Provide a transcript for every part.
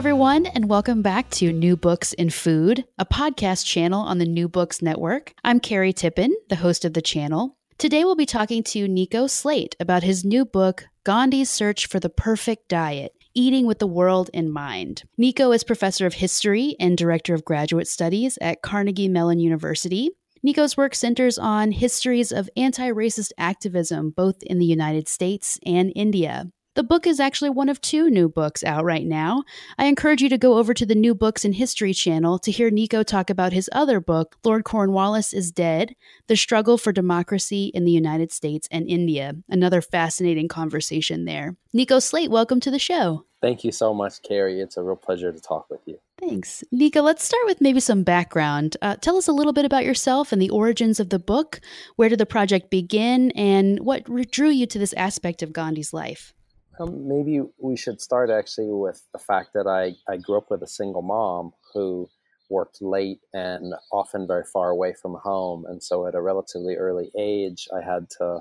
Everyone, and welcome back to New Books in Food, a podcast channel on the New Books Network. I'm Carrie Tippen, the host of the channel. Today, we'll be talking to Nico Slate about his new book, Gandhi's Search for the Perfect Diet Eating with the World in Mind. Nico is professor of history and director of graduate studies at Carnegie Mellon University. Nico's work centers on histories of anti racist activism both in the United States and India. The book is actually one of two new books out right now. I encourage you to go over to the New Books in History channel to hear Nico talk about his other book, Lord Cornwallis is Dead The Struggle for Democracy in the United States and India. Another fascinating conversation there. Nico Slate, welcome to the show. Thank you so much, Carrie. It's a real pleasure to talk with you. Thanks. Nico, let's start with maybe some background. Uh, tell us a little bit about yourself and the origins of the book. Where did the project begin, and what drew you to this aspect of Gandhi's life? Um, maybe we should start actually with the fact that I, I grew up with a single mom who worked late and often very far away from home. And so at a relatively early age, I had to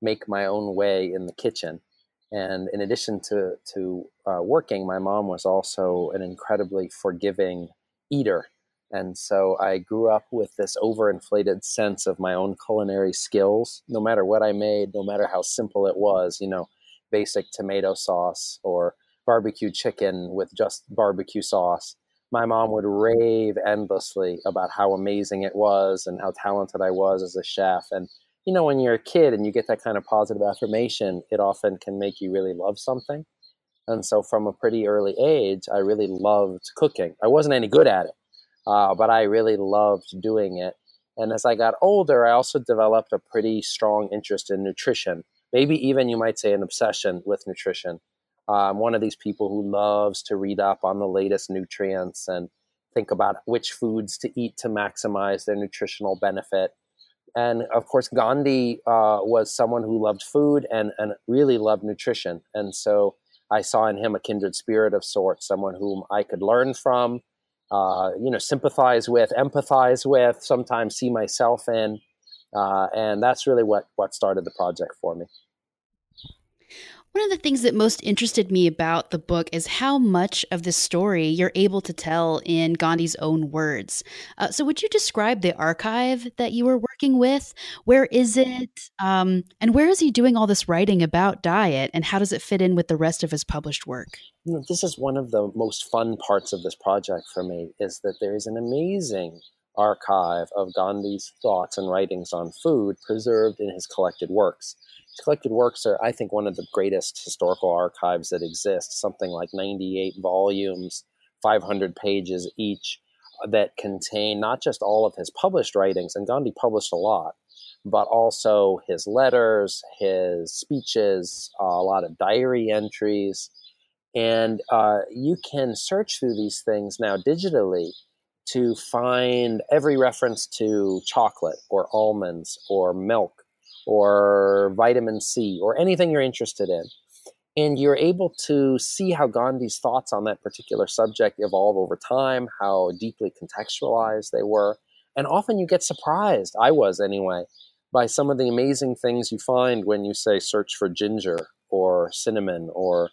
make my own way in the kitchen. And in addition to, to uh, working, my mom was also an incredibly forgiving eater. And so I grew up with this overinflated sense of my own culinary skills. No matter what I made, no matter how simple it was, you know, basic tomato sauce or barbecue chicken with just barbecue sauce. My mom would rave endlessly about how amazing it was and how talented I was as a chef. And, you know, when you're a kid and you get that kind of positive affirmation, it often can make you really love something. And so from a pretty early age, I really loved cooking. I wasn't any good at it, uh, but I really loved doing it. And as I got older, I also developed a pretty strong interest in nutrition maybe even you might say an obsession with nutrition. I'm one of these people who loves to read up on the latest nutrients and think about which foods to eat to maximize their nutritional benefit. And of course, Gandhi uh, was someone who loved food and, and really loved nutrition. And so I saw in him a kindred spirit of sorts, someone whom I could learn from, uh, you know, sympathize with, empathize with, sometimes see myself in. Uh, and that's really what, what started the project for me. One of the things that most interested me about the book is how much of the story you're able to tell in Gandhi's own words. Uh, so, would you describe the archive that you were working with? Where is it? Um, and where is he doing all this writing about diet? And how does it fit in with the rest of his published work? You know, this is one of the most fun parts of this project for me is that there is an amazing archive of Gandhi's thoughts and writings on food preserved in his collected works His collected works are, I think, one of the greatest historical archives that exist. Something like 98 volumes, 500 pages each, that contain not just all of his published writings, and Gandhi published a lot, but also his letters, his speeches, uh, a lot of diary entries. And uh, you can search through these things now digitally to find every reference to chocolate or almonds or milk or vitamin C or anything you're interested in. And you're able to see how Gandhi's thoughts on that particular subject evolve over time, how deeply contextualized they were. And often you get surprised, I was anyway, by some of the amazing things you find when you say search for ginger or cinnamon or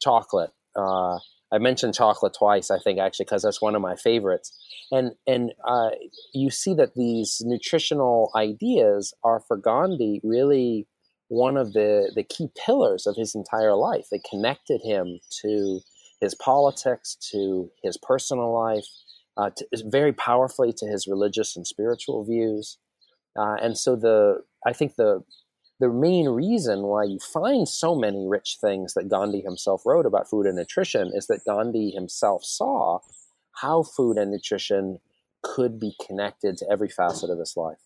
chocolate. Uh, I mentioned chocolate twice, I think, actually, because that's one of my favorites. And and uh, you see that these nutritional ideas are for Gandhi really one of the the key pillars of his entire life. They connected him to his politics, to his personal life, uh, to, very powerfully to his religious and spiritual views. Uh, and so the I think the the main reason why you find so many rich things that Gandhi himself wrote about food and nutrition is that Gandhi himself saw how food and nutrition could be connected to every facet of his life.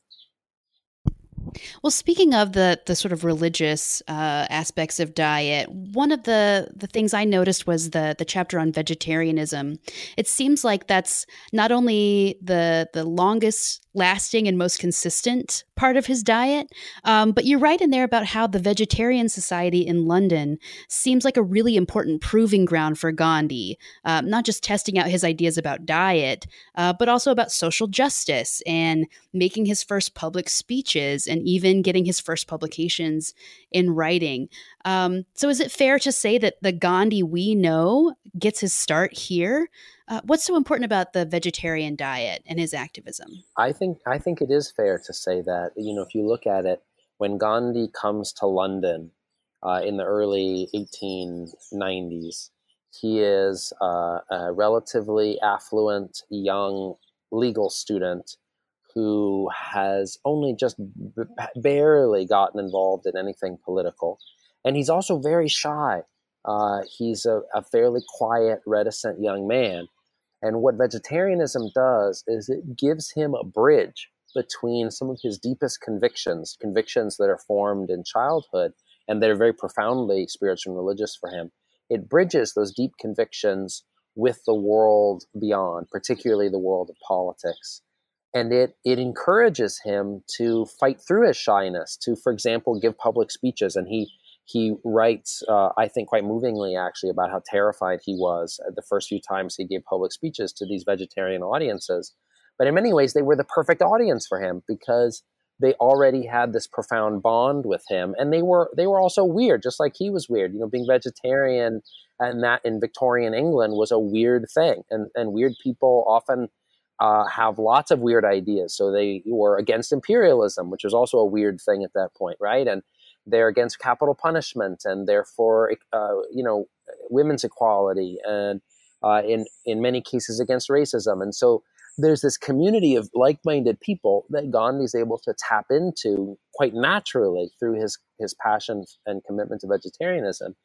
Well, speaking of the the sort of religious uh, aspects of diet, one of the the things I noticed was the the chapter on vegetarianism. It seems like that's not only the the longest lasting and most consistent part of his diet. Um, but you're write in there about how the Vegetarian Society in London seems like a really important proving ground for Gandhi, um, not just testing out his ideas about diet, uh, but also about social justice and making his first public speeches and even getting his first publications in writing. Um, so, is it fair to say that the Gandhi we know gets his start here? Uh, what's so important about the vegetarian diet and his activism? I think I think it is fair to say that you know if you look at it, when Gandhi comes to London uh, in the early 1890s, he is uh, a relatively affluent young legal student who has only just b- barely gotten involved in anything political, and he's also very shy. Uh, he's a, a fairly quiet, reticent young man and what vegetarianism does is it gives him a bridge between some of his deepest convictions, convictions that are formed in childhood and that are very profoundly spiritual and religious for him. It bridges those deep convictions with the world beyond, particularly the world of politics. And it, it encourages him to fight through his shyness, to, for example, give public speeches. And he he writes, uh, I think, quite movingly actually, about how terrified he was the first few times he gave public speeches to these vegetarian audiences. But in many ways, they were the perfect audience for him because they already had this profound bond with him, and they were they were also weird, just like he was weird. You know, being vegetarian and that in Victorian England was a weird thing, and and weird people often. Uh, have lots of weird ideas. So they were against imperialism, which was also a weird thing at that point, right? And they're against capital punishment and therefore uh, you know women's equality and uh, in in many cases against racism. And so there's this community of like-minded people that Gandhi is able to tap into quite naturally through his his passion and commitment to vegetarianism.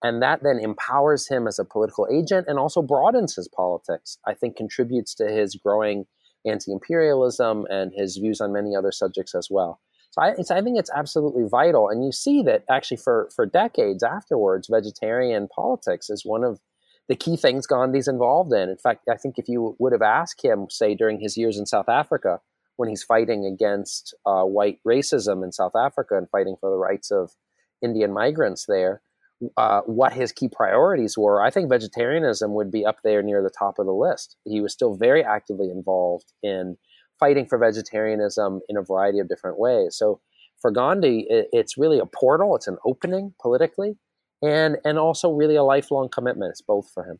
And that then empowers him as a political agent and also broadens his politics i think contributes to his growing anti-imperialism and his views on many other subjects as well I, I, think it's absolutely vital. And you see that actually for, for decades afterwards, vegetarian politics is one of the key things Gandhi's involved in. In fact, I think if you would have asked him, say, during his years in South Africa, when he's fighting against uh, white racism in South Africa and fighting for the rights of Indian migrants there, uh, what his key priorities were, I think vegetarianism would be up there near the top of the list. He was still very actively involved in fighting for vegetarianism in a variety of different ways. So for Gandhi, it, it's really a portal, it's an opening politically, and and also really a lifelong commitment. It's both for him.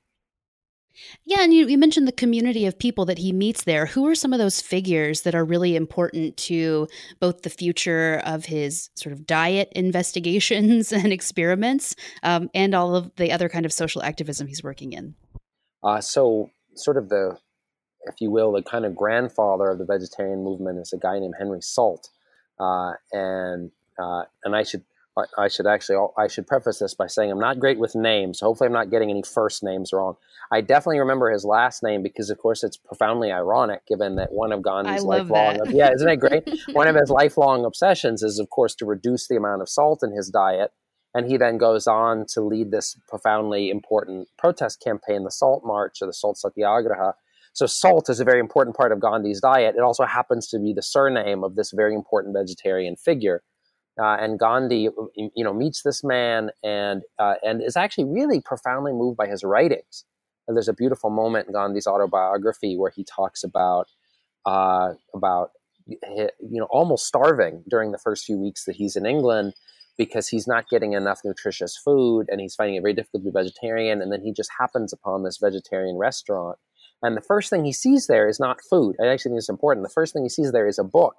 Yeah, and you, you mentioned the community of people that he meets there. Who are some of those figures that are really important to both the future of his sort of diet investigations and experiments, um, and all of the other kind of social activism he's working in? Uh, so, sort of the if you will, the kind of grandfather of the vegetarian movement is a guy named Henry Salt, uh, and uh, and I should I should actually I should preface this by saying I'm not great with names. So hopefully, I'm not getting any first names wrong. I definitely remember his last name because, of course, it's profoundly ironic given that one of Gandhi's lifelong yeah, isn't it great? one of his lifelong obsessions is, of course, to reduce the amount of salt in his diet. And he then goes on to lead this profoundly important protest campaign, the Salt March or the Salt Satyagraha, so salt is a very important part of Gandhi's diet. It also happens to be the surname of this very important vegetarian figure. Uh, and Gandhi, you know, meets this man and uh, and is actually really profoundly moved by his writings. And there's a beautiful moment in Gandhi's autobiography where he talks about uh, about you know almost starving during the first few weeks that he's in England because he's not getting enough nutritious food and he's finding it very difficult to be vegetarian. And then he just happens upon this vegetarian restaurant and the first thing he sees there is not food. I actually think it's important. The first thing he sees there is a book.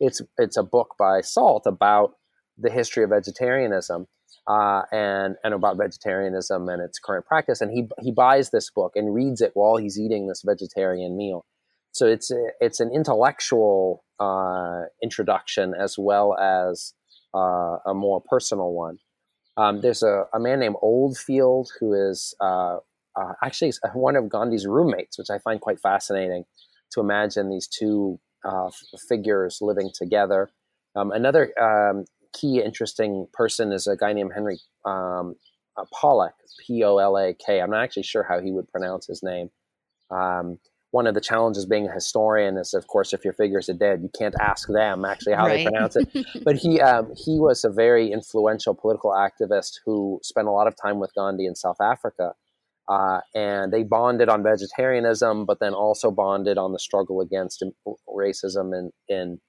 It's it's a book by Salt about the history of vegetarianism uh, and and about vegetarianism and its current practice. And he he buys this book and reads it while he's eating this vegetarian meal. So it's a, it's an intellectual uh, introduction as well as uh, a more personal one. Um, there's a, a, man named Oldfield who is uh, uh, actually one of Gandhi's roommates, which I find quite fascinating to imagine these two uh, figures living together. Um, another um, key interesting person is a guy named Henry um, uh, Polak, P O L A K. I'm not actually sure how he would pronounce his name. Um, one of the challenges being a historian is, of course, if your figures are dead, you can't ask them actually how right. they pronounce it. but he um, he was a very influential political activist who spent a lot of time with Gandhi in South Africa, uh, and they bonded on vegetarianism, but then also bonded on the struggle against racism in in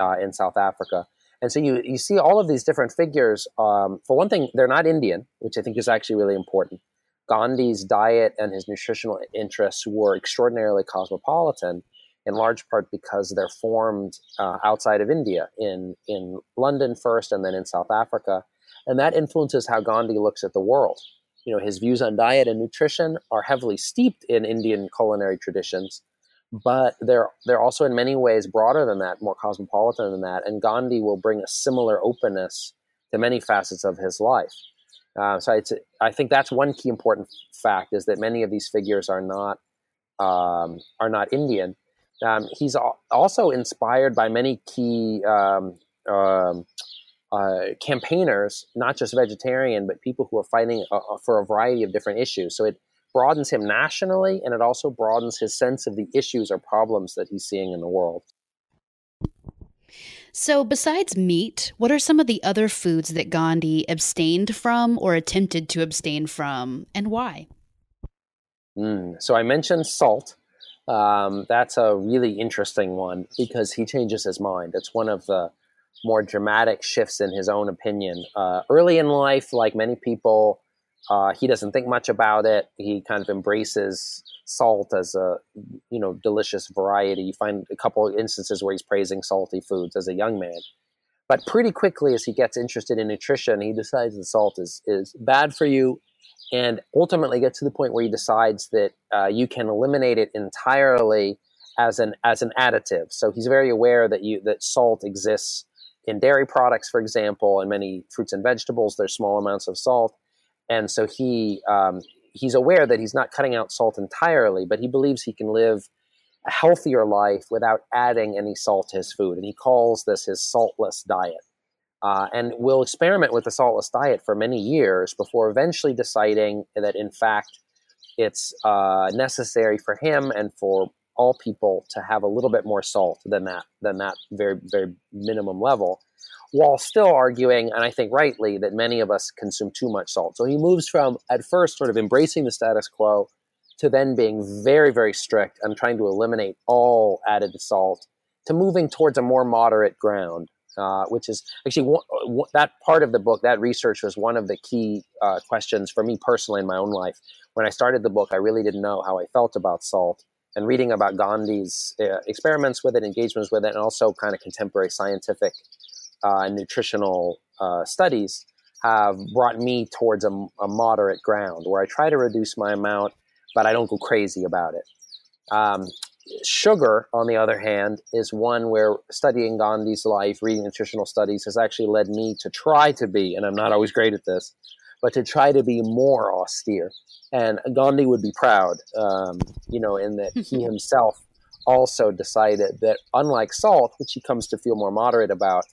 uh, in South Africa. And so you you see all of these different figures. Um, for one thing, they're not Indian, which I think is actually really important. Gandhi's diet and his nutritional interests were extraordinarily cosmopolitan, in large part because they're formed uh, outside of India, in in London first, and then in South Africa, and that influences how Gandhi looks at the world. You know, his views on diet and nutrition are heavily steeped in Indian culinary traditions, but they're they're also in many ways broader than that, more cosmopolitan than that. And Gandhi will bring a similar openness to many facets of his life. Uh, so I think that's one key important fact is that many of these figures are not um, are not Indian. Um, he's also inspired by many key um, um, uh, campaigners, not just vegetarian, but people who are fighting uh, uh, for a variety of different issues. So it broadens him nationally, and it also broadens his sense of the issues or problems that he's seeing in the world. So, besides meat, what are some of the other foods that Gandhi abstained from or attempted to abstain from, and why? Mm, so, I mentioned salt. Um, that's a really interesting one because he changes his mind. It's one of the more dramatic shifts in his own opinion. Uh, early in life, like many people, uh, he doesn't think much about it. He kind of embraces salt as a you know delicious variety. You find a couple of instances where he's praising salty foods as a young man. But pretty quickly, as he gets interested in nutrition, he decides that salt is is bad for you, and ultimately gets to the point where he decides that uh, you can eliminate it entirely as an as an additive. So he's very aware that you that salt exists in dairy products, for example, and many fruits and vegetables. There's small amounts of salt and so he um, he's aware that he's not cutting out salt entirely, but he believes he can live a healthier life without adding any salt to his food, and he calls this his saltless diet. Uh, and will experiment with the saltless diet for many years before eventually deciding that, in fact, it's uh, necessary for him and for all people to have a little bit more salt than that than that very very minimum level while still arguing, and I think rightly, that many of us consume too much salt. So he moves from, at first, sort of embracing the status quo to then being very, very strict and trying to eliminate all added salt to moving towards a more moderate ground, uh, which is actually one, that part of the book, that research was one of the key uh, questions for me personally in my own life. When I started the book, I really didn't know how I felt about salt. And reading about Gandhi's uh, experiments with it, engagements with it, and also kind of contemporary scientific uh, nutritional uh, studies have brought me towards a, a, moderate ground where I try to reduce my amount, but I don't go crazy about it. Um, sugar, on the other hand, is one where studying Gandhi's life, reading nutritional studies, has actually led me to try to be, and I'm not always great at this, but to try to be more austere. And Gandhi would be proud, um, you know, in that he himself also decided that unlike salt, which he comes to feel more moderate about,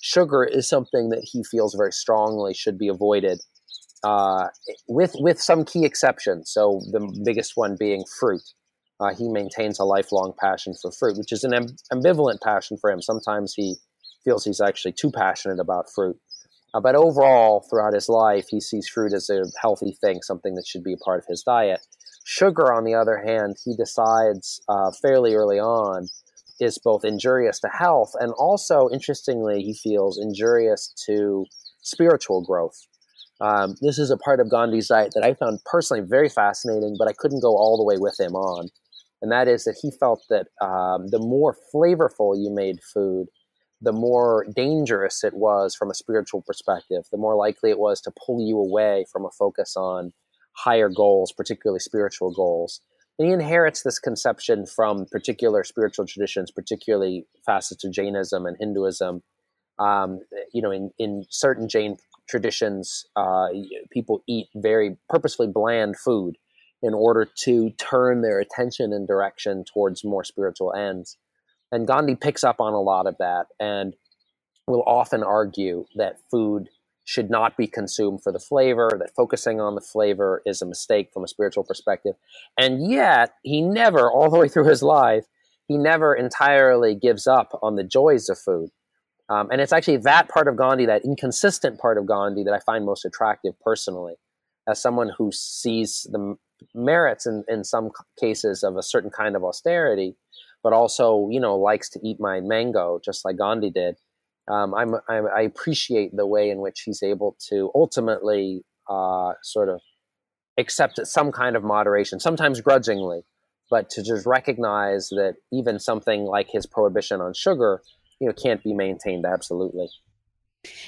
sugar is something that he feels very strongly should be avoided, uh, with with some key exceptions. So the biggest one being fruit. Uh, he maintains a lifelong passion for fruit, which is an amb- ambivalent passion for him. Sometimes he feels he's actually too passionate about fruit. Uh, but overall, throughout his life, he sees fruit as a healthy thing, something that should be a part of his diet. Sugar, on the other hand, he decides uh, fairly early on is both injurious to health and also, interestingly, he feels injurious to spiritual growth. Um, this is a part of Gandhi's diet that I found personally very fascinating, but I couldn't go all the way with him on. And that is that he felt that um, the more flavorful you made food, the more dangerous it was from a spiritual perspective, the more likely it was to pull you away from a focus on higher goals, particularly spiritual goals. And he inherits this conception from particular spiritual traditions, particularly facets of Jainism and Hinduism. Um, you know, in, in certain Jain traditions, uh, people eat very purposefully bland food in order to turn their attention and direction towards more spiritual ends. And Gandhi picks up on a lot of that. And will often argue that food should not be consumed for the flavor, that focusing on the flavor is a mistake from a spiritual perspective. And yet, he never, all the way through his life, he never entirely gives up on the joys of food. Um, and it's actually that part of Gandhi, that inconsistent part of Gandhi, that I find most attractive personally, as someone who sees the merits in, in some cases of a certain kind of austerity, but also, you know, likes to eat my mango just like Gandhi did. Um, I'm, I'm, i appreciate the way in which he's able to ultimately uh, sort of accept some kind of moderation, sometimes grudgingly, but to just recognize that even something like his prohibition on sugar, you know, can't be maintained absolutely.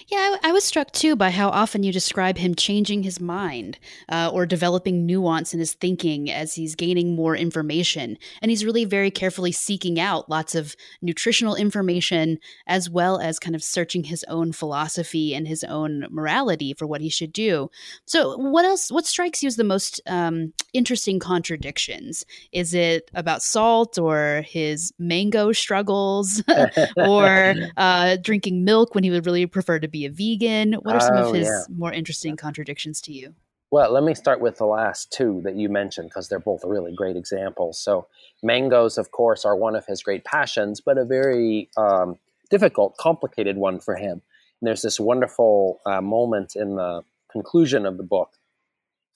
Yeah, I, I, was struck too by how often you describe him changing his mind uh, or developing nuance in his thinking as he's gaining more information. And he's really very carefully seeking out lots of nutritional information as well as kind of searching his own philosophy and his own morality for what he should do. So, what else, what strikes you as the most um, interesting contradictions? Is it about salt or his mango struggles or uh, drinking milk when he would really prefer? Prefer to be a vegan? What are some oh, of his yeah. more interesting contradictions to you? Well, let me start with the last two that you mentioned because they're both really great examples. So, mangoes, of course, are one of his great passions, but a very um, difficult, complicated one for him. And there's this wonderful uh, moment in the conclusion of the book,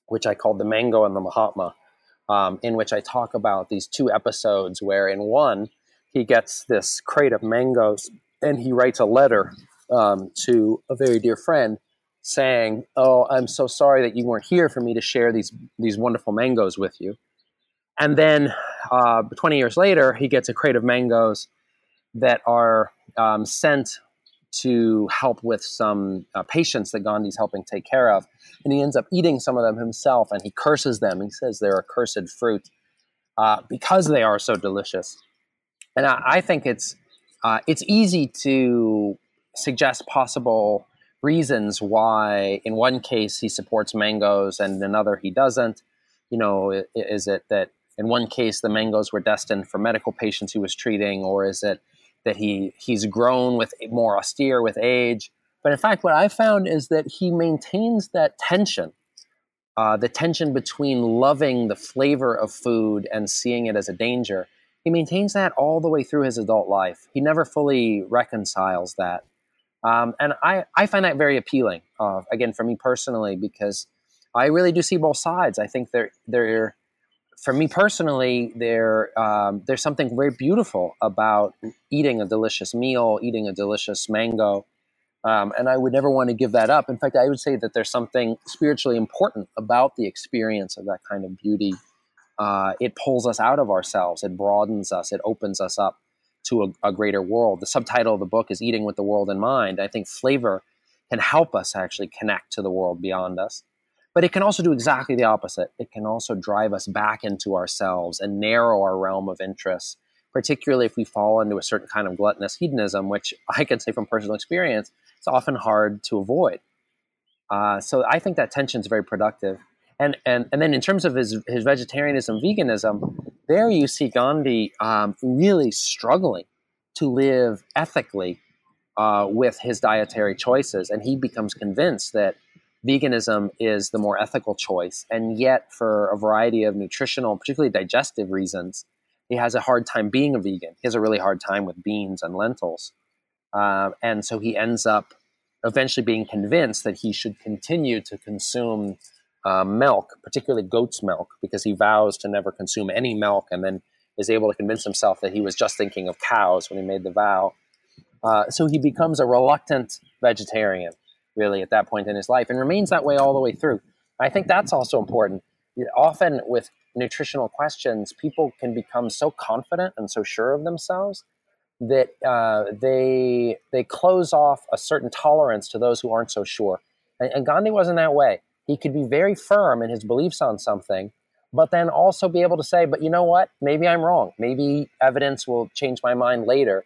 which I called The Mango and the Mahatma, um, in which I talk about these two episodes where, in one, he gets this crate of mangoes and he writes a letter um, to a very dear friend saying, "Oh, I'm so sorry that you weren't here for me to share these these wonderful mangoes with you." And then, uh, 20 years later, he gets a crate of mangoes that are um, sent to help with some uh, patients that Gandhi's helping take care of, and he ends up eating some of them himself, and he curses them. He says they're a cursed fruit uh, because they are so delicious. And I, I think it's uh, it's easy to suggest possible reasons why in one case he supports mangoes and in another he doesn't. You know is it that in one case the mangoes were destined for medical patients he was treating or is it that he he's grown with more austere with age? But in fact what i found is that he maintains that tension uh, the tension between loving the flavor of food and seeing it as a danger. He maintains that all the way through his adult life. He never fully reconciles that um, and I, I find that very appealing, uh, again, for me personally, because I really do see both sides. I think there, there, for me personally, there, um, there's something very beautiful about eating a delicious meal, eating a delicious mango. Um, and I would never want to give that up. In fact, I would say that there's something spiritually important about the experience of that kind of beauty. Uh, it pulls us out of ourselves, it broadens us, it opens us up to a, a greater world. The subtitle of the book is Eating with the World in Mind. I think flavor can help us actually connect to the world beyond us. But it can also do exactly the opposite. It can also drive us back into ourselves and narrow our realm of interest, particularly if we fall into a certain kind of gluttonous hedonism, which I can say from personal experience, it's often hard to avoid. Uh, so I think that tension is very productive. And, and, and then in terms of his, his vegetarianism, veganism, there you see Gandhi um, really struggling to live ethically uh, with his dietary choices. And he becomes convinced that veganism is the more ethical choice. And yet, for a variety of nutritional, particularly digestive reasons, he has a hard time being a vegan. He has a really hard time with beans and lentils. Uh, and so he ends up eventually being convinced that he should continue to consume uh, milk, particularly goat's milk, because he vows to never consume any milk and then is able to convince himself that he was just thinking of cows when he made the vow. Uh, so he becomes a reluctant vegetarian, really, at that point in his life, and remains that way all the way through. I think that's also important. Often with nutritional questions, people can become so confident and so sure of themselves that uh, they they close off a certain tolerance to those who aren't so sure. And, and Gandhi wasn't that way he could be very firm in his beliefs on something, but then also be able to say, but you know what? Maybe I'm wrong. Maybe evidence will change my mind later.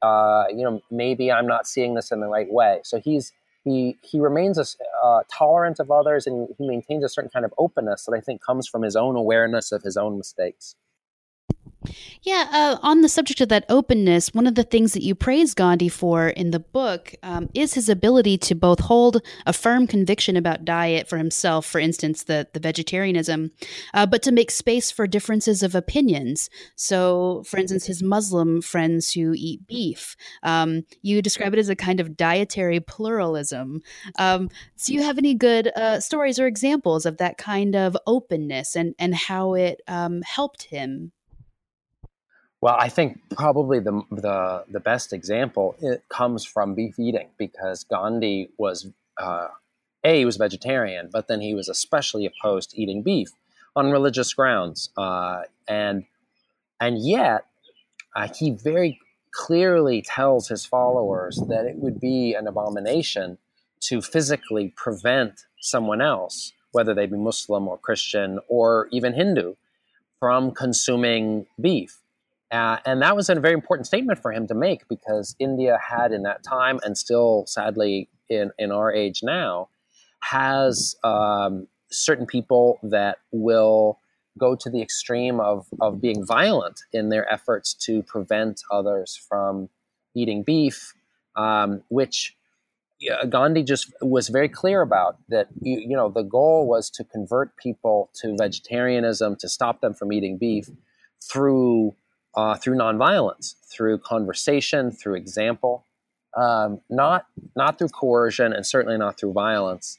Uh, you know, maybe I'm not seeing this in the right way. So he's he he remains a, uh, tolerant of others, and he maintains a certain kind of openness that I think comes from his own awareness of his own mistakes. Yeah, uh, on the subject of that openness, one of the things that you praise Gandhi for in the book um, is his ability to both hold a firm conviction about diet for himself, for instance, the, the vegetarianism, uh, but to make space for differences of opinions. So, for instance, his Muslim friends who eat beef, um, you describe it as a kind of dietary pluralism. Um, so, you have any good uh, stories or examples of that kind of openness and, and how it um, helped him? Well, I think probably the the the best example it comes from beef eating because Gandhi was uh, a he was vegetarian, but then he was especially opposed to eating beef on religious grounds, uh, and and yet uh, he very clearly tells his followers that it would be an abomination to physically prevent someone else, whether they be Muslim or Christian or even Hindu, from consuming beef uh, and that was a very important statement for him to make because India had in that time, and still sadly in, in our age now, has um, certain people that will go to the extreme of, of being violent in their efforts to prevent others from eating beef, um, which Gandhi just was very clear about that you, you know the goal was to convert people to vegetarianism to stop them from eating beef through uh, through nonviolence, through conversation, through example, um, not not through coercion, and certainly not through violence.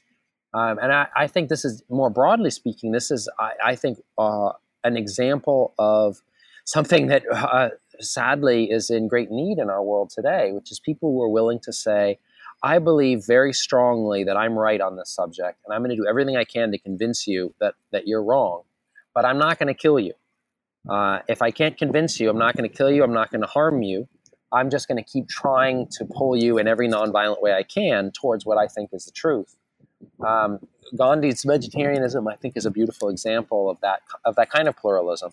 Um, and I, I, think this is more broadly speaking, this is I, I think uh, an example of something that uh, sadly is in great need in our world today, which is people who are willing to say, I believe very strongly that I'm right on this subject, and I'm going to do everything I can to convince you that that you're wrong, but I'm not going to kill you. Uh, if I can't convince you, I'm not going to kill you. I'm not going to harm you. I'm just going to keep trying to pull you in every nonviolent way I can towards what I think is the truth. Um, Gandhi's vegetarianism, I think, is a beautiful example of that of that kind of pluralism.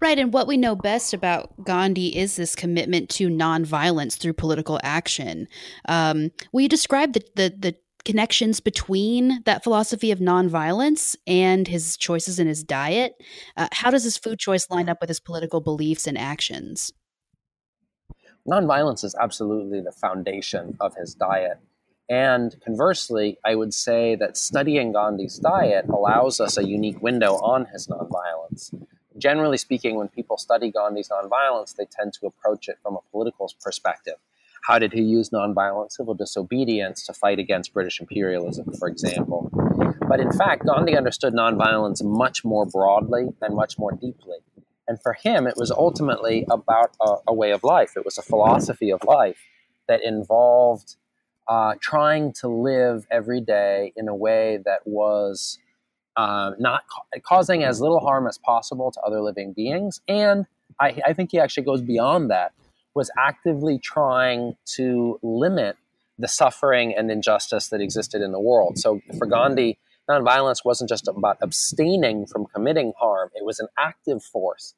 Right, and what we know best about Gandhi is this commitment to nonviolence through political action. Um, will you describe the, the the connections between that philosophy of nonviolence and his choices in his diet? Uh, how does his food choice line up with his political beliefs and actions? Nonviolence is absolutely the foundation of his diet. And conversely, I would say that studying Gandhi's diet allows us a unique window on his nonviolence. Generally speaking, when people study Gandhi's nonviolence, they tend to approach it from a political perspective how did he use nonviolent civil disobedience to fight against British imperialism, for example? But in fact, Gandhi understood nonviolence much more broadly and much more deeply. And for him, it was ultimately about a, a way of life. It was a philosophy of life that involved uh, trying to live every day in a way that was uh, not ca- causing as little harm as possible to other living beings. And I, I think he actually goes beyond that was actively trying to limit the suffering and injustice that existed in the world. So for Gandhi, nonviolence wasn't just about abstaining from committing harm; it was an active force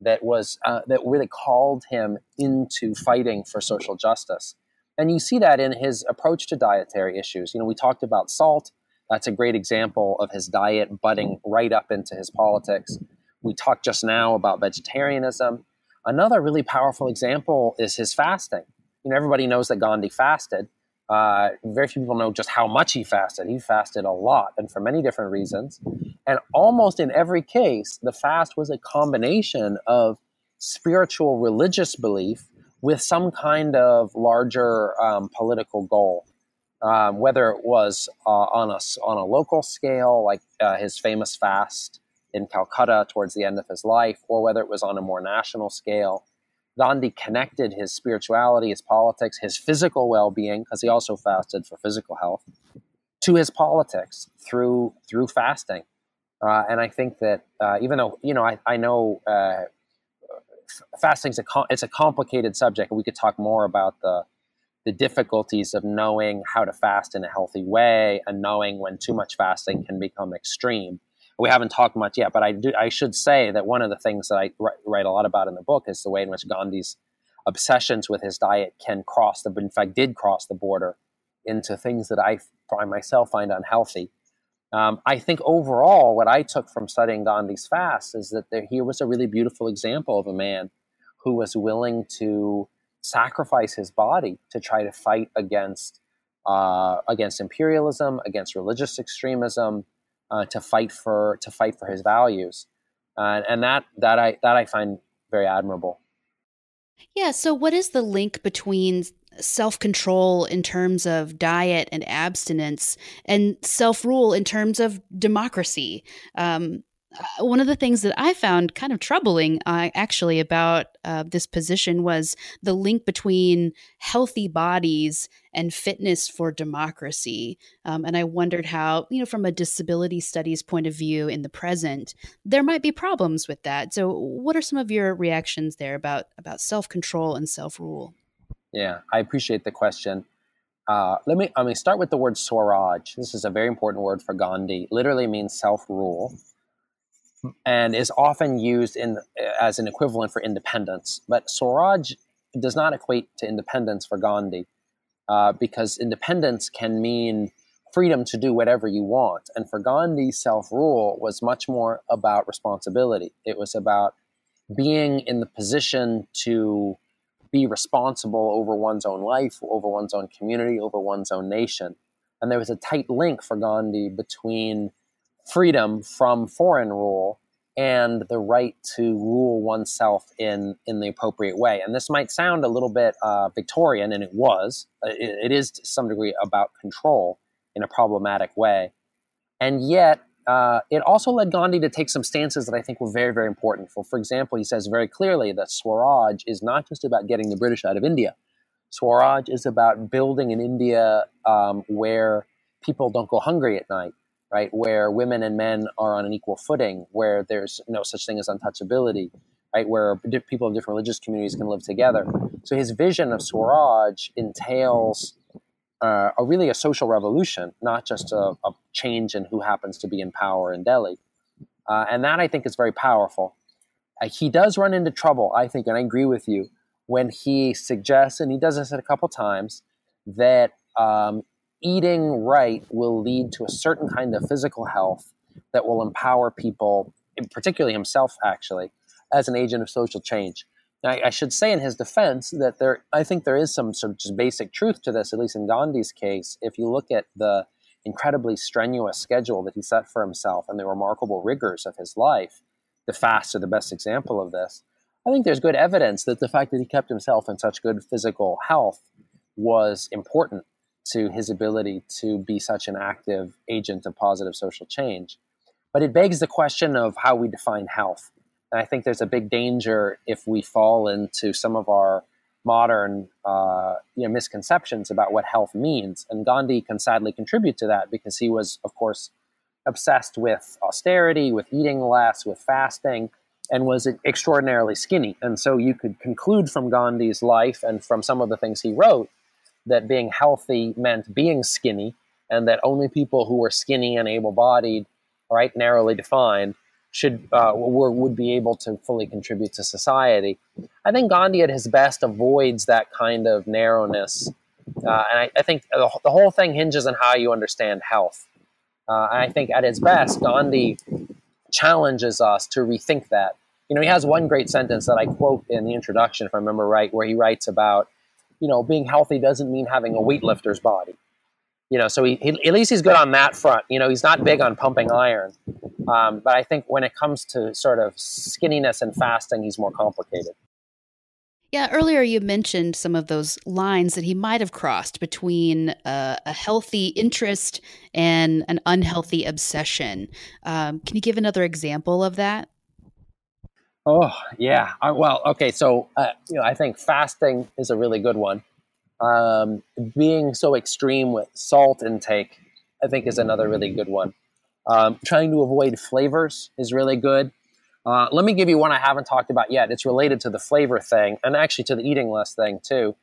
that was uh, that really called him into fighting for social justice. And you see that in his approach to dietary issues. You know, we talked about salt. That's a great example of his diet butting right up into his politics. We talked just now about vegetarianism. Another really powerful example is his fasting. You know, everybody knows that Gandhi fasted. Uh, very few people know just how much he fasted. He fasted a lot and for many different reasons. And almost in every case, the fast was a combination of spiritual religious belief with some kind of larger um, political goal. Um, whether it was uh, on, a, on a local scale, like uh, his famous fast in Calcutta towards the end of his life, or whether it was on a more national scale. Gandhi connected his spirituality, his politics, his physical well being, because he also fasted for physical health, to his politics through through fasting. Uh, and I think that uh, even though you know I, I know uh, fasting's a com- it's a complicated subject, we could talk more about the the difficulties of knowing how to fast in a healthy way and knowing when too much fasting can become extreme we haven't talked much yet, but I do. I should say that one of the things that I write a lot about in the book is the way in which Gandhi's obsessions with his diet can cross the, in fact, did cross the border into things that I, I myself find unhealthy. Um, I think overall, what I took from studying Gandhi's fast is that there, here was a really beautiful example of a man who was willing to sacrifice his body to try to fight against uh, against imperialism, against religious extremism, uh, to fight for to fight for his values, uh, and that that I that I find very admirable. Yeah. So, what is the link between self control in terms of diet and abstinence, and self rule in terms of democracy? Um, one of the things that I found kind of troubling, uh, actually, about uh, this position was the link between healthy bodies and fitness for democracy. Um, and I wondered how, you know, from a disability studies point of view in the present, there might be problems with that. So, what are some of your reactions there about about self control and self rule? Yeah, I appreciate the question. Uh, let me. I mean, start with the word Swaraj. This is a very important word for Gandhi. Literally means self rule and is often used in as an equivalent for independence. But Swaraj does not equate to independence for Gandhi uh, because independence can mean freedom to do whatever you want. And for Gandhi, self rule was much more about responsibility. It was about being in the position to be responsible over one's own life, over one's own community, over one's own nation. And there was a tight link for Gandhi between freedom from foreign rule and the right to rule oneself in in the appropriate way. And this might sound a little bit uh, Victorian, and it was. It, it is to some degree about control in a problematic way, and yet uh, it also led Gandhi to take some stances that I think were very, very important. For, for example, he says very clearly that Swaraj is not just about getting the British out of India. Swaraj is about building an India um, where people don't go hungry at night, right? Where women and men are on an equal footing, where there's no such thing as untouchability, right? Where people of different religious communities can live together. So his vision of Swaraj entails uh, a really a social revolution, not just a, a, change in who happens to be in power in Delhi. Uh, and that I think is very powerful. Uh, he does run into trouble, I think, and I agree with you, when he suggests, and he does this a couple times, that um, eating right will lead to a certain kind of physical health that will empower people, particularly himself, actually, as an agent of social change. Now, I should say in his defense that there, I think there is some sort of just basic truth to this, at least in Gandhi's case. If you look at the incredibly strenuous schedule that he set for himself and the remarkable rigors of his life, the fasts are the best example of this. I think there's good evidence that the fact that he kept himself in such good physical health was important to his ability to be such an active agent of positive social change. But it begs the question of how we define health. And I think there's a big danger if we fall into some of our modern uh, you know, misconceptions about what health means. And Gandhi can sadly contribute to that because he was, of course, obsessed with austerity, with eating less, with fasting, and was extraordinarily skinny. And so you could conclude from Gandhi's life and from some of the things he wrote that being healthy meant being skinny, and that only people who were skinny and able-bodied, right, narrowly defined, should uh, were, would be able to fully contribute to society. I think Gandhi, at his best, avoids that kind of narrowness, uh, and I, I think the, whole thing hinges on how you understand health. Uh, and I think, at his best, Gandhi challenges us to rethink that. You know, he has one great sentence that I quote in the introduction, if I remember right, where he writes about you know, being healthy doesn't mean having a weightlifter's body. You know, so he, he at least he's good on that front. You know, he's not big on pumping iron. Um, but I think when it comes to sort of skinniness and fasting, he's more complicated. Yeah, earlier you mentioned some of those lines that he might have crossed between uh, a healthy interest and an unhealthy obsession. Um, can you give another example of that? Oh yeah. Uh, well, okay. So uh, you know, I think fasting is a really good one. Um, being so extreme with salt intake, I think, is another really good one. Um, trying to avoid flavors is really good. Uh, let me give you one I haven't talked about yet. It's related to the flavor thing and actually to the eating less thing too.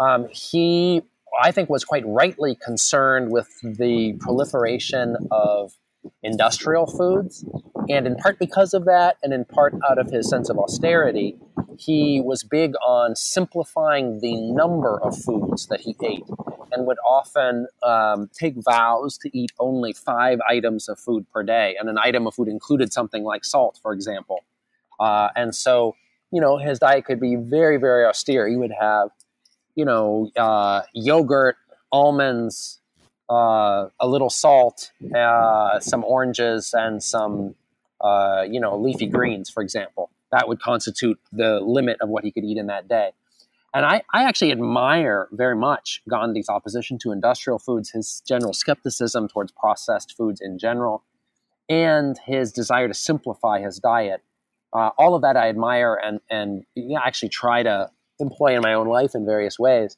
Um, he, I think, was quite rightly concerned with the proliferation of industrial foods. And in part because of that, and in part out of his sense of austerity, he was big on simplifying the number of foods that he ate. and would often um, take vows to eat only five items of food per day. And an item of food included something like salt, for example. Uh, and so, you know, his diet could be very, very austere. He would have, you know, uh, yogurt, almonds, uh, a little salt, uh, some oranges, and some, uh, you know, leafy greens, for example. That would constitute the limit of what he could eat in that day. And I, I actually admire very much Gandhi's opposition to industrial foods, his general skepticism towards processed foods in general, and his desire to simplify his diet. Uh, all of that I admire and, and you know, actually try to employ in my own life in various ways.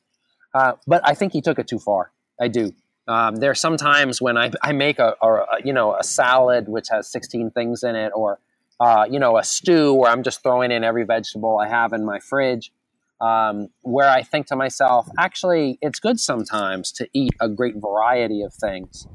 Uh, but I think he took it too far. I do. Um, there are some times when I, I make a, a, you know a salad which has 16 things in it, or uh, you know a stew where I'm just throwing in every vegetable I have in my fridge um, where I think to myself, actually, it's good sometimes to eat a great variety of things.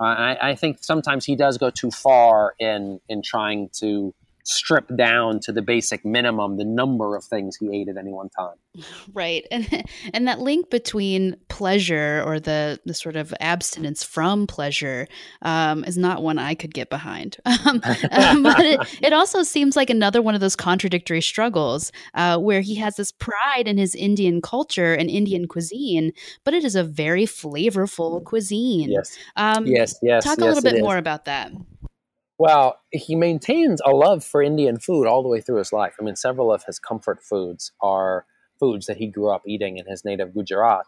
Uh, I, I, think sometimes he does go too far in in trying to strip down to the basic minimum the number of things he ate at any one time. Right. And and that link between pleasure or the the sort of abstinence from pleasure um, is not one I could get behind. Um, um, but it, it, also seems like another one of those contradictory struggles uh, where he has this pride in his Indian culture and Indian cuisine, but it is a very flavorful cuisine. Yes. Um, yes, yes. Talk yes, a little bit more about that. Well, he maintains a love for Indian food all the way through his life. I mean, several of his comfort foods are foods that he grew up eating in his native Gujarat.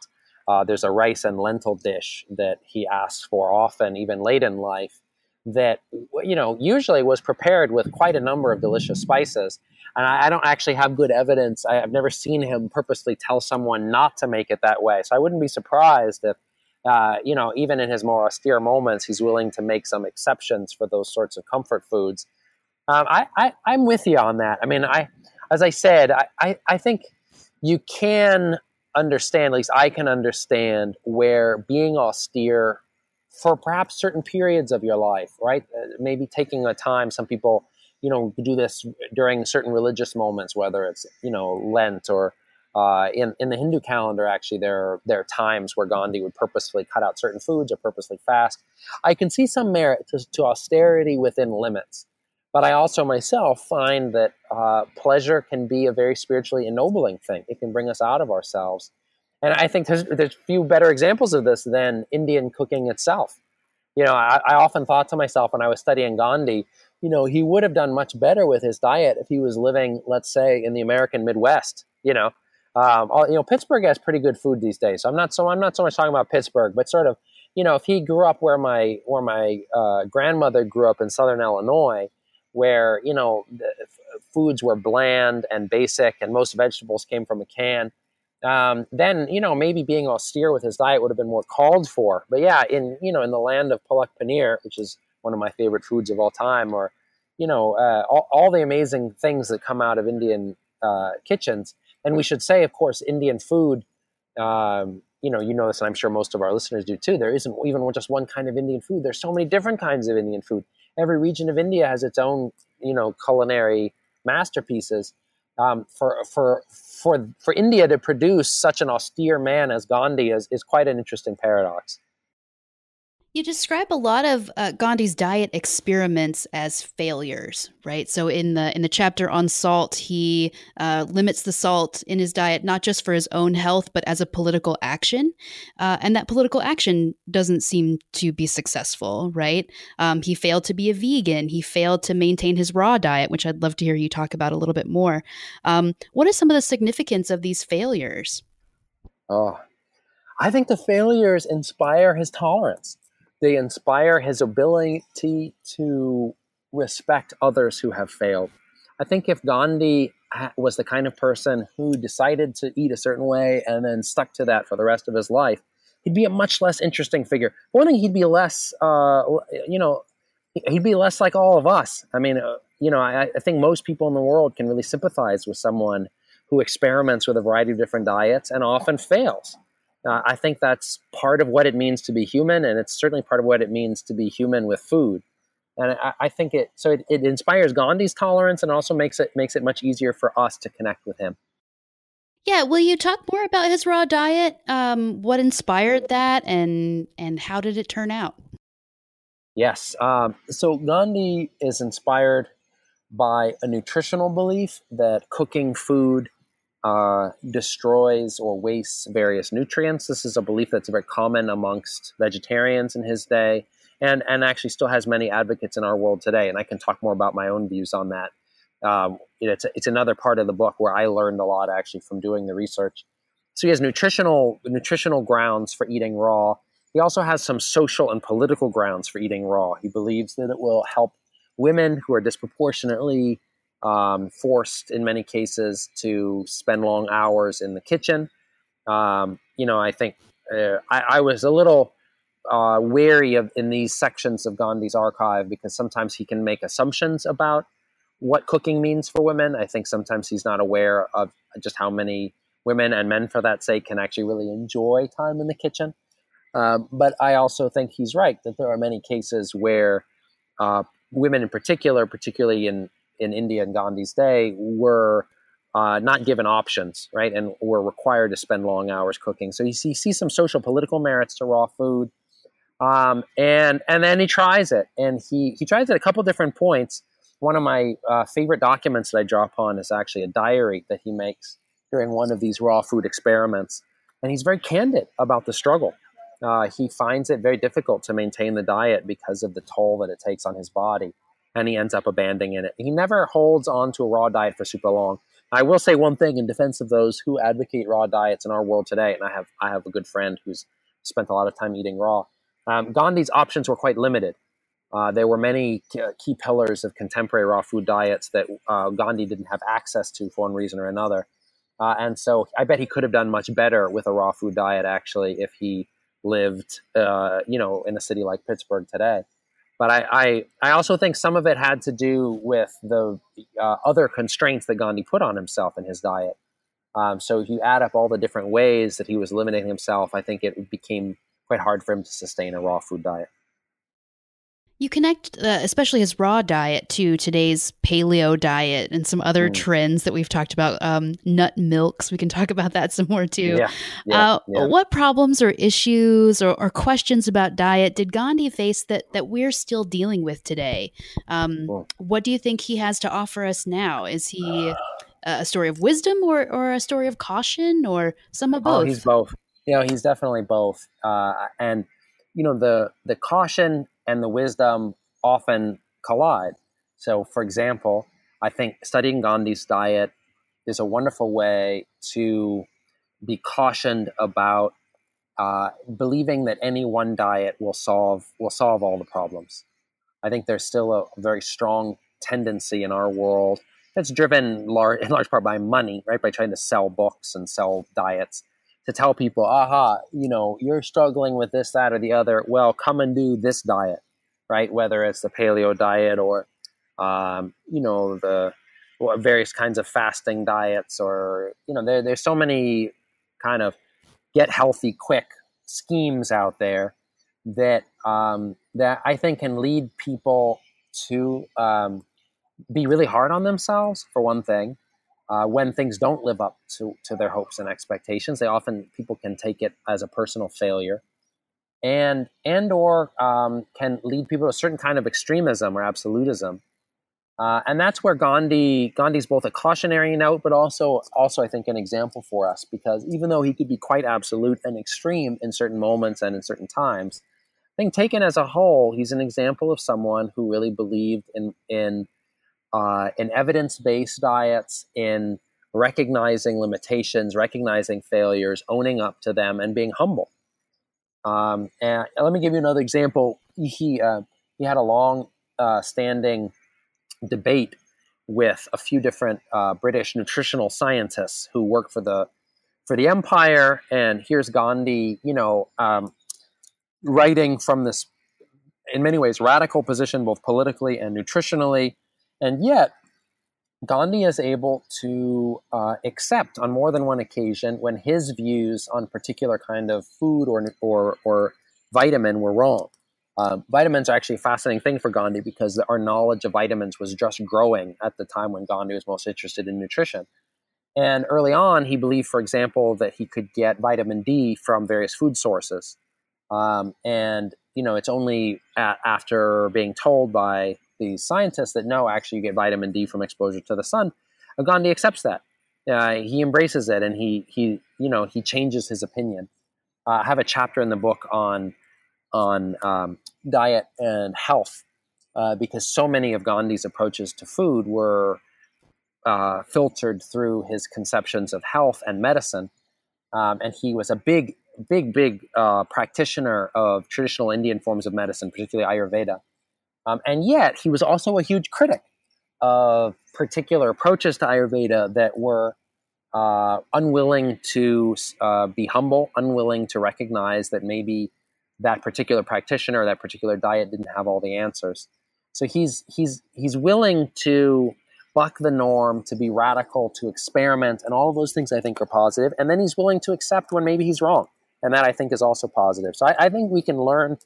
Uh, there's a rice and lentil dish that he asks for often, even late in life, that you know usually was prepared with quite a number of delicious spices. And I, I don't actually have good evidence. I, have never seen him purposely tell someone not to make it that way. So I wouldn't be surprised if uh, you know, even in his more austere moments, he's willing to make some exceptions for those sorts of comfort foods. Um, I, I, am with you on that. I mean, I, as I said, I, I, I think you can understand, at least I can understand, where being austere for perhaps certain periods of your life, right? Uh, maybe taking a time. Some people, you know, do this during certain religious moments, whether it's you know Lent or uh, in, in the Hindu calendar, actually, there, there are times where Gandhi would purposefully cut out certain foods or purposely fast. I can see some merit to, to austerity within limits, but I also myself find that uh, pleasure can be a very spiritually ennobling thing. It can bring us out of ourselves. And I think there's, there's few better examples of this than Indian cooking itself. You know, I, I often thought to myself when I was studying Gandhi, you know, he would have done much better with his diet if he was living, let's say, in the American Midwest, you know, um, you know, Pittsburgh has pretty good food these days. So I'm not so I'm not so much talking about Pittsburgh, but sort of, you know, if he grew up where my where my uh, grandmother grew up in Southern Illinois, where you know the foods were bland and basic, and most vegetables came from a can. Um, then you know maybe being austere with his diet would have been more called for. But yeah, in you know in the land of palak paneer, which is one of my favorite foods of all time, or you know uh, all, all, the amazing things that come out of Indian uh, kitchens, and we should say, of course, Indian food. Um, you know, you know this, and I'm sure most of our listeners do too. There isn't even just one kind of Indian food. There's so many different kinds of Indian food. Every region of India has its own, you know, culinary masterpieces. Um, for for for for India to produce such an austere man as Gandhi is is quite an interesting paradox. You describe a lot of uh, Gandhi's diet experiments as failures, right? So in the in the chapter on salt, he uh, limits the salt in his diet not just for his own health, but as a political action, uh, and that political action doesn't seem to be successful, right? Um, he failed to be a vegan. He failed to maintain his raw diet, which I'd love to hear you talk about a little bit more. Um, what is some of the significance of these failures? Oh, I think the failures inspire his tolerance they inspire his ability to respect others who have failed. I think if Gandhi was the kind of person who decided to eat a certain way and then stuck to that for the rest of his life, he'd be a much less interesting figure. One thing, he'd be less, uh, you know, he'd be less like all of us. I mean, uh, you know, I, I, think most people in the world can really sympathize with someone who experiments with a variety of different diets and often fails. Uh, I think that's part of what it means to be human, and it's certainly part of what it means to be human with food. And I, I think it so it, it, inspires Gandhi's tolerance, and also makes it makes it much easier for us to connect with him. Yeah, will you talk more about his raw diet? Um, what inspired that, and and how did it turn out? Yes. Um, so Gandhi is inspired by a nutritional belief that cooking food uh, destroys or wastes various nutrients. This is a belief that's very common amongst vegetarians in his day, and and actually still has many advocates in our world today. And I can talk more about my own views on that. Um, it's it's another part of the book where I learned a lot actually from doing the research. So he has nutritional nutritional grounds for eating raw. He also has some social and political grounds for eating raw. He believes that it will help women who are disproportionately um, forced in many cases to spend long hours in the kitchen. Um, you know, I think uh, I, I, was a little uh, wary of in these sections of Gandhi's archive because sometimes he can make assumptions about what cooking means for women. I think sometimes he's not aware of just how many women and men, for that sake, can actually really enjoy time in the kitchen. Um, but I also think he's right that there are many cases where uh, women, in particular, particularly in in India in Gandhi's day, were uh, not given options, right, and were required to spend long hours cooking. So you see, see some social political merits to raw food, um, and and then he tries it, and he he tries it at a couple different points. One of my uh, favorite documents that I draw upon is actually a diary that he makes during one of these raw food experiments, and he's very candid about the struggle. Uh, he finds it very difficult to maintain the diet because of the toll that it takes on his body, and he ends up abandoning it. He never holds on to a raw diet for super long. I will say one thing in defense of those who advocate raw diets in our world today, and I have I have a good friend who's spent a lot of time eating raw. Um, Gandhi's options were quite limited. Uh, there were many key pillars of contemporary raw food diets that uh, Gandhi didn't have access to for one reason or another. Uh, and so I bet he could have done much better with a raw food diet, actually, if he lived, uh, you know, in a city like Pittsburgh today. But I, I, I, also think some of it had to do with the uh, other constraints that Gandhi put on himself in his diet. Um, so if you add up all the different ways that he was limiting himself, I think it became quite hard for him to sustain a raw food diet. You connect, uh, especially his raw diet, to today's paleo diet and some other mm. trends that we've talked about. Um, nut milks, we can talk about that some more too. Yeah, yeah, uh, yeah. What problems or issues or, or, questions about diet did Gandhi face that that we're still dealing with today? Um. What do you think he has to offer us now? Is he a story of wisdom or or a story of caution or some of both? Oh, he's both. You know, he's definitely both. Uh, and you know, the the caution and the wisdom often collide. So, for example, I think studying Gandhi's diet is a wonderful way to be cautioned about uh, believing that any one diet will solve will solve all the problems. I think there's still a, very strong tendency in our world that's driven large, in large part by money, right? By trying to sell books and sell diets to tell people, aha, you know, you're struggling with this, that, or the other. Well, come and do this diet, right? Whether it's the paleo diet or, um, you know, the various kinds of fasting diets, or, you know, there, there's so many kind of get healthy quick schemes out there that um, that I think can lead people to um, be really hard on themselves, for one thing, uh, when things don't live up to, to their hopes and expectations. They often people can take it as a personal failure, and and or um, can lead people to a certain kind of extremism or absolutism. Uh, and that's where Gandhi Gandhi's both a cautionary note, but also also I think an example for us because even though he could be quite absolute and extreme in certain moments and in certain times, I think taken as a whole, he's an example of someone who really believed in in uh, in evidence based diets, in recognizing limitations, recognizing failures, owning up to them, and being humble. Um, and let me give you another example. He uh, he had a long uh, standing debate with a few different uh, British nutritional scientists who work for the for the empire. And here's Gandhi, you know, um, writing from this, in many ways, radical position, both politically and nutritionally. And yet, Gandhi is able to uh, accept on more than one occasion when his views on particular kind of food or, or, or vitamin were wrong. Uh, vitamins are actually a fascinating thing for Gandhi because our knowledge of vitamins was just growing at the time when Gandhi was most interested in nutrition. And early on, he believed, for example, that he could get vitamin D from various food sources. Um, and, you know, it's only a- after being told by these scientists that no, actually, you get vitamin D from exposure to the sun. Gandhi accepts that. Uh, he embraces it and he, he, you know, he changes his opinion. Uh, I have a chapter in the book on, on um, diet and health uh, because so many of Gandhi's approaches to food were uh, filtered through his conceptions of health and medicine. Um, and he was a big, big, big uh, practitioner of traditional Indian forms of medicine, particularly Ayurveda. Um, and yet, he was also a huge critic of particular approaches to Ayurveda that were uh, unwilling to uh, be humble, unwilling to recognize that maybe that particular practitioner, that particular diet didn't have all the answers. So he's he's he's willing to buck the norm, to be radical, to experiment, and all those things I think are positive. And then he's willing to accept when maybe he's wrong, and that I think is also positive. So I, I think we can learn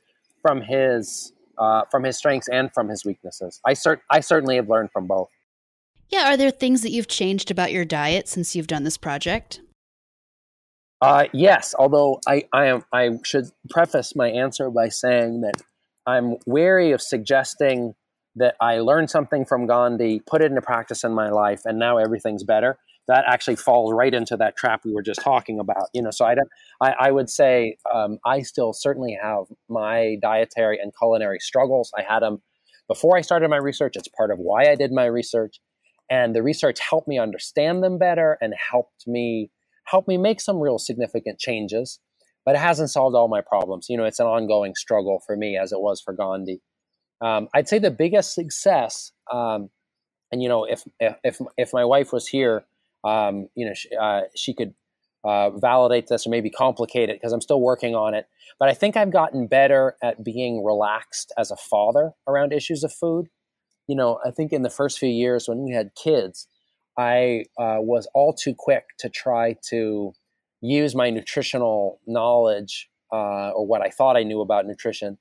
from his uh, from his strengths and from his weaknesses. I cert- I certainly have learned from both. Yeah, are there things that you've changed about your diet since you've done this project? Uh, yes, although I, I am I should preface my answer by saying that I'm wary of suggesting that I learned something from Gandhi, put it into practice in my life, and now everything's better. That actually falls right into that trap we were just talking about. You know, so I don't. I, I would say um, I still certainly have my dietary and culinary struggles. I had them before I started my research. It's part of why I did my research, and the research helped me understand them better and helped me helped me make some real significant changes. But it hasn't solved all my problems. You know, it's an ongoing struggle for me as it was for Gandhi. Um, I'd say the biggest success, um, and you know, if if if my wife was here, um, you know, she, uh, she could uh, validate this or maybe complicate it because I'm still working on it. But I think I've gotten better at being relaxed as a father around issues of food. You know, I think in the first few years when we had kids, I uh, was all too quick to try to use my nutritional knowledge uh, or what I thought I knew about nutrition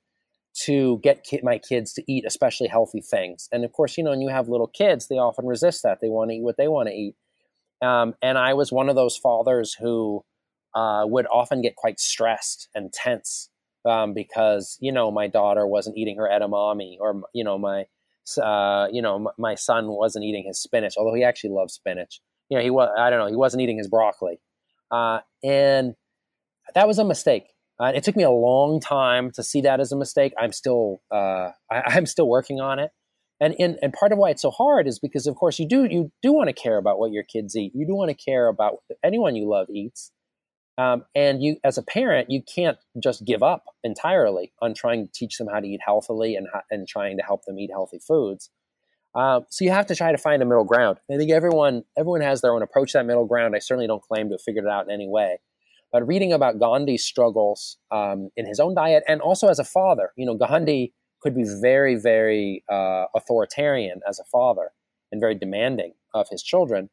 to get ki- my kids to eat especially healthy things. And of course, you know, when you have little kids, they often resist that. They want to eat what they want to eat. Um, and I was one of those fathers who uh, would often get quite stressed and tense um, because you know my daughter wasn't eating her edamame, or you know my uh, you know m- my son wasn't eating his spinach, although he actually loves spinach. You know, he was I don't know he wasn't eating his broccoli, uh, and that was a mistake. Uh, it took me a long time to see that as a mistake. I'm still uh, I, am still working on it, and, and and part of why it's so hard is because of course you do you do want to care about what your kids eat. You do want to care about what anyone you love eats, um, and you as a parent you can't just give up entirely on trying to teach them how to eat healthily and and trying to help them eat healthy foods. Um, so you have to try to find a middle ground. I think everyone everyone has their own approach to that middle ground. I certainly don't claim to have figured it out in any way but reading about Gandhi's struggles um, in his own diet and also as a father. You know, Gandhi could be very, very uh, authoritarian as a father and very demanding of his children.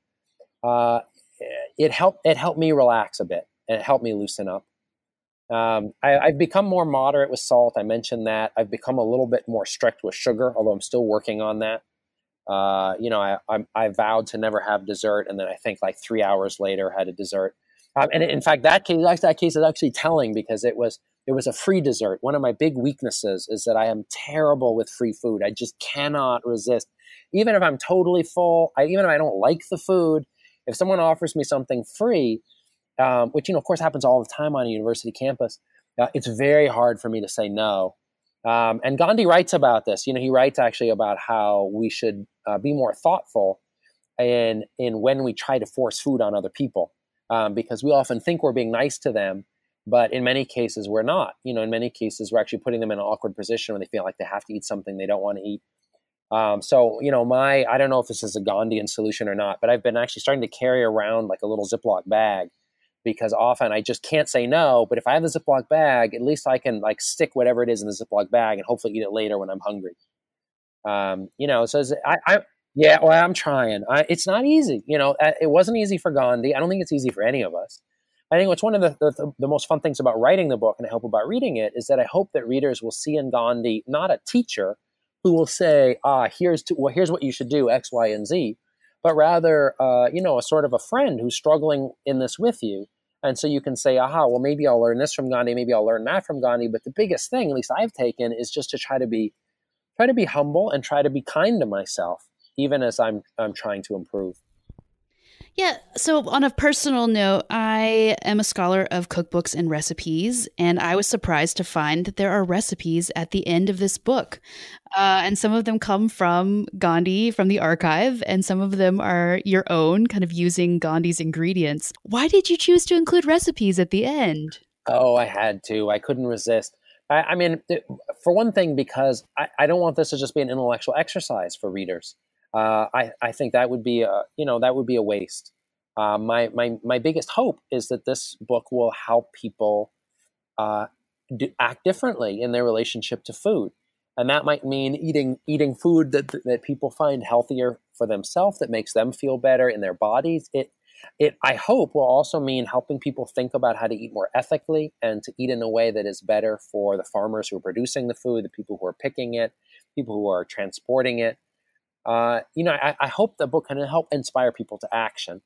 Uh, it helped. It helped me relax a bit and it helped me loosen up. Um, I, have become more moderate with salt. I mentioned that. I've become a little bit more strict with sugar, although I'm still working on that. Uh, you know, I, I, I vowed to never have dessert, and then I think like three hours later had a dessert. Um, and in fact, that case, that case is actually telling because it was it was a free dessert. One of my big weaknesses is that I am terrible with free food. I just cannot resist, even if I'm totally full. I, even if I don't like the food, if someone offers me something free, um, which you know, of course, happens all the time on a university campus, uh, it's very hard for me to say no. Um, and Gandhi writes about this. You know, he writes actually about how we should uh, be more thoughtful in in when we try to force food on other people um, because we often think we're being nice to them, but in many cases we're not. You know, in many cases we're actually putting them in an awkward position where they feel like they have to eat something they don't want to eat. Um, so you know, my I don't know if this is a Gandhian solution or not, but I've been actually starting to carry around like a little Ziploc bag because often I just can't say no. But if I have the Ziploc bag, at least I can like stick whatever it is in the Ziploc bag and hopefully eat it later when I'm hungry. Um, you know, so I, I yeah, well, I'm trying. I, it's not easy. You know, uh, it wasn't easy for Gandhi. I don't think it's easy for any of us. I think what's one of the, the, the, most fun things about writing the book and I hope about reading it is that I hope that readers will see in Gandhi not a teacher who will say, ah, here's, to, well, here's what you should do, X, Y, and Z, but rather, uh, you know, a sort of a friend who's struggling in this with you. And so you can say, aha, well, maybe I'll learn this from Gandhi, maybe I'll learn that from Gandhi. But the biggest thing, at least I've taken, is just to try to be try to be humble and try to be kind to myself, even as I'm I'm trying to improve. Yeah. So, on a personal note, I am a scholar of cookbooks and recipes, and I was surprised to find that there are recipes at the end of this book. Uh, and some of them come from Gandhi from the archive, and some of them are your own, kind of using Gandhi's ingredients. Why did you choose to include recipes at the end? Oh, I had to. I couldn't resist. I, I mean, for one thing, because I, I don't want this to just be an intellectual exercise for readers. Uh, I, I think that would be a you know that would be a waste. Uh, my my my biggest hope is that this book will help people uh, do, act differently in their relationship to food, and that might mean eating eating food that that people find healthier for themselves, that makes them feel better in their bodies. It it I hope will also mean helping people think about how to eat more ethically and to eat in a way that is better for the farmers who are producing the food, the people who are picking it, people who are transporting it uh, you know, I, I, hope the book can help inspire people to action.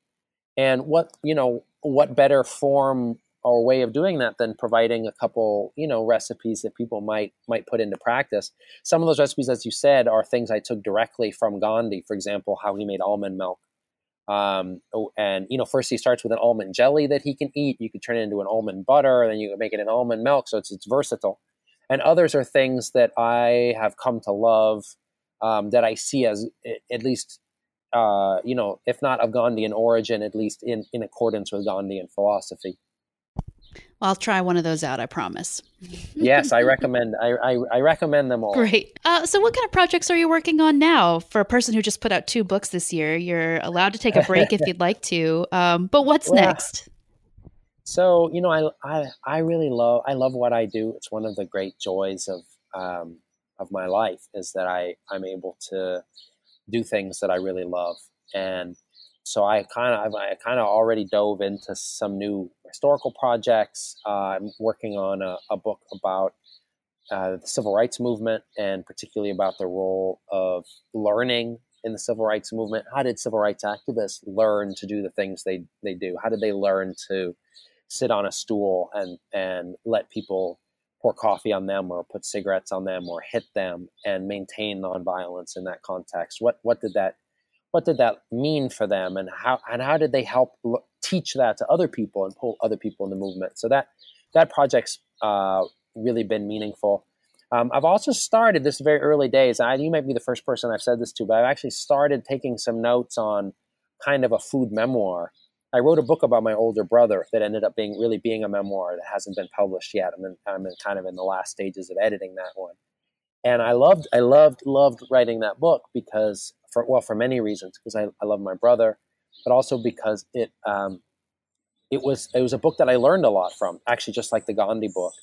And what you know, what better form or way of doing that than providing a couple, you know, recipes that people might might put into practice. Some of those recipes, as you said, are things I took directly from Gandhi. For example, how he made almond milk. Um, and you know, first he starts with an almond jelly that he can eat. You could turn it into an almond butter, and then you can make it an almond milk. So it's it's versatile. And others are things that I have come to love um, that I see as at least, uh, you know, if not of Gandhian origin, at least in, in accordance with Gandhian philosophy. Well, I'll try one of those out. I promise. yes, I recommend. I, I, I, recommend them all. Great. Uh, so, what kind of projects are you working on now? For a person who just put out two books this year, you're allowed to take a break if you'd like to. Um, but what's next? So, you know, I, I I really love I love what I do. It's one of the great joys of um, of my life is that I I'm able to do things that I really love, and so I kind of I kind of already dove into some new historical projects. Uh, I'm working on a, a book about uh, the civil rights movement, and particularly about the role of learning in the civil rights movement. How did civil rights activists learn to do the things they they do? How did they learn to sit on a stool and and let people pour coffee on them or put cigarettes on them or hit them and maintain nonviolence in that context? What what did that what did that mean for them and how and how did they help l- teach that to other people and pull other people in the movement? So that that project's uh, really been meaningful. Um, I've also started this very early days. I, you might be the first person I've said this to, but I've actually started taking some notes on kind of a food memoir I wrote a book about my older brother that ended up being really being a memoir that hasn't been published yet. I'm in, I'm in kind of in the last stages of editing that one. And I loved, I loved, loved writing that book because for, well, for many reasons, because I, I love my brother, but also because it, um, it was, it was a book that I learned a lot from actually, just like the Gandhi book.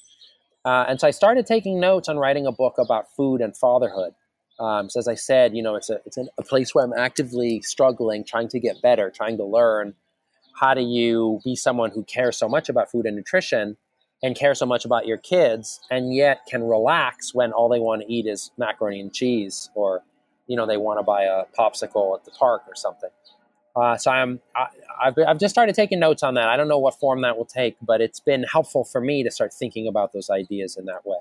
Uh, and so I started taking notes on writing a book about food and fatherhood. Um, so as I said, you know, it's a, it's a place where I'm actively struggling, trying to get better, trying to learn, how do you be someone who cares so much about food and nutrition and care so much about your kids and yet can relax when all they want to eat is macaroni and cheese or you know they want to buy a popsicle at the park or something. Uh, so i'm I, have I've just started taking notes on that. I don't know what form that will take but it's been helpful for me to start thinking about those ideas in that way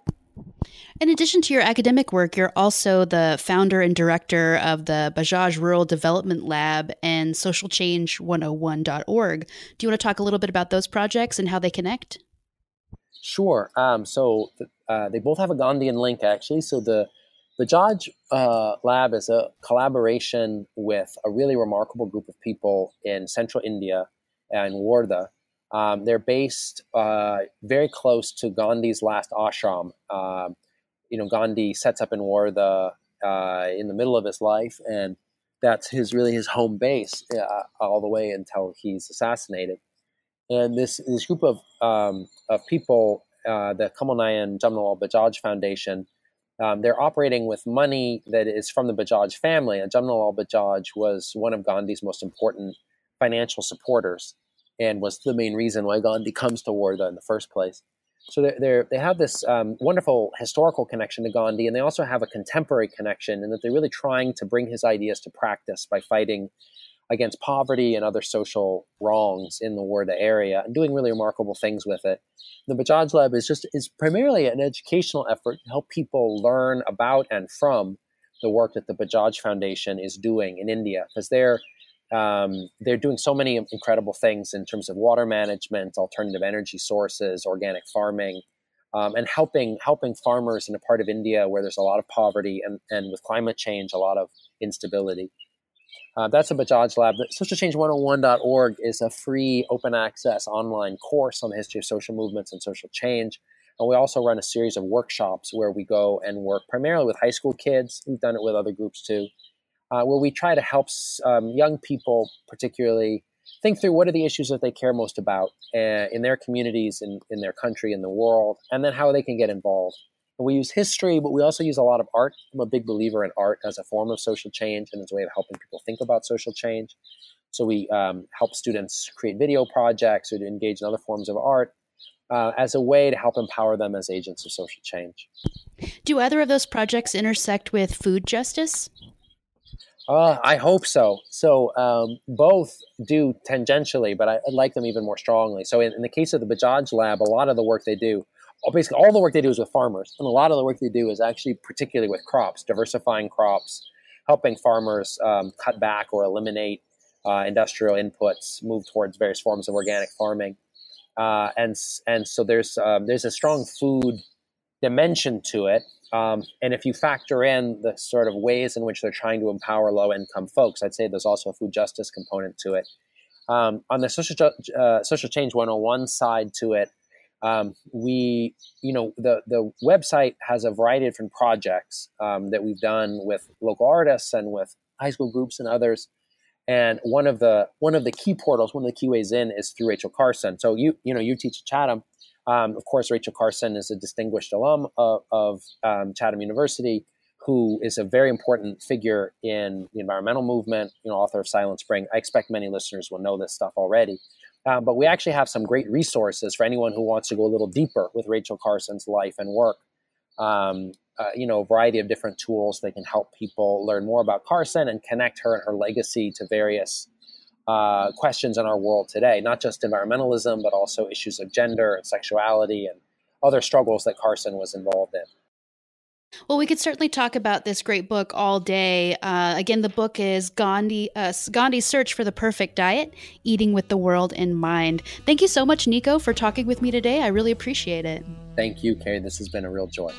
in addition to your academic work, you're also the founder and director of the Bajaj Rural Development Lab and socialchange101.org. Do you want to talk a little bit about those projects and how they connect? Sure. Um, so uh, they both have a Gandhian link, actually. So the Bajaj uh, Lab is a collaboration with a really remarkable group of people in central India and Wardha um, they're based uh, very close to Gandhi's last ashram. Uh, you know, Gandhi sets up in Wardha uh, in the middle of his life, and that's his really his home base uh, all the way until he's assassinated. And this this group of um, of people, uh, the Kamal Nayan Jamnalal Bajaj Foundation, um, they're operating with money that is from the Bajaj family. And Jamnalal Bajaj was one of Gandhi's most important financial supporters and was the main reason why Gandhi comes to Wardha in the first place. So they're, they're, they have this um, wonderful historical connection to Gandhi, and they also have a contemporary connection in that they're really trying to bring his ideas to practice by fighting against poverty and other social wrongs in the Wardha area and doing really remarkable things with it. The Bajaj Lab is just is primarily an educational effort to help people learn about and from the work that the Bajaj Foundation is doing in India because they're um, they're doing so many incredible things in terms of water management, alternative energy sources, organic farming, um, and helping helping farmers in a part of India where there's a lot of poverty and, and with climate change, a lot of instability. Uh, that's a Bajaj Lab. SocialChange101.org is a free open access online course on the history of social movements and social change. And we also run a series of workshops where we go and work primarily with high school kids. We've done it with other groups too, uh, where we try to help um, young people, particularly, think through what are the issues that they care most about uh, in their communities, in, in their country, in the world, and then how they can get involved. And we use history, but we also use a lot of art. I'm a big believer in art as a form of social change and as a way of helping people think about social change. So we um, help students create video projects or to engage in other forms of art uh, as a way to help empower them as agents of social change. Do either of those projects intersect with food justice? Uh, I hope so. So um, both do tangentially, but I, like them even more strongly. So in, in, the case of the Bajaj Lab, a lot of the work they do, basically all the work they do is with farmers, and a lot of the work they do is actually particularly with crops, diversifying crops, helping farmers um, cut back or eliminate uh, industrial inputs, move towards various forms of organic farming, uh, and and so there's um, there's a strong food dimension to it um, and if you factor in the sort of ways in which they're trying to empower low income folks, I'd say there's also a food justice component to it. Um, on the social, uh, social change 101 side to it, um, we, you know, the, the website has a variety of different projects um, that we've done with local artists and with high school groups and others. And one of the one of the key portals, one of the key ways in is through Rachel Carson. So you you know you teach at Chatham, um, of course, Rachel Carson is a distinguished alum of, of um, Chatham University, who is a very important figure in the environmental movement. You know, author of Silent Spring. I expect many listeners will know this stuff already. Um, but we actually have some great resources for anyone who wants to go a little deeper with Rachel Carson's life and work. Um, uh, you know, a variety of different tools that can help people learn more about Carson and connect her and her legacy to various uh, questions in our world today, not just environmentalism, but also issues of gender and sexuality and other struggles that Carson was involved in. Well, we could certainly talk about this great book all day. Uh, again, the book is Gandhi uh, Gandhi's Search for the Perfect Diet: Eating with the World in Mind. Thank you so much, Nico, for talking with me today. I really appreciate it. Thank you, Carrie. This has been a real joy.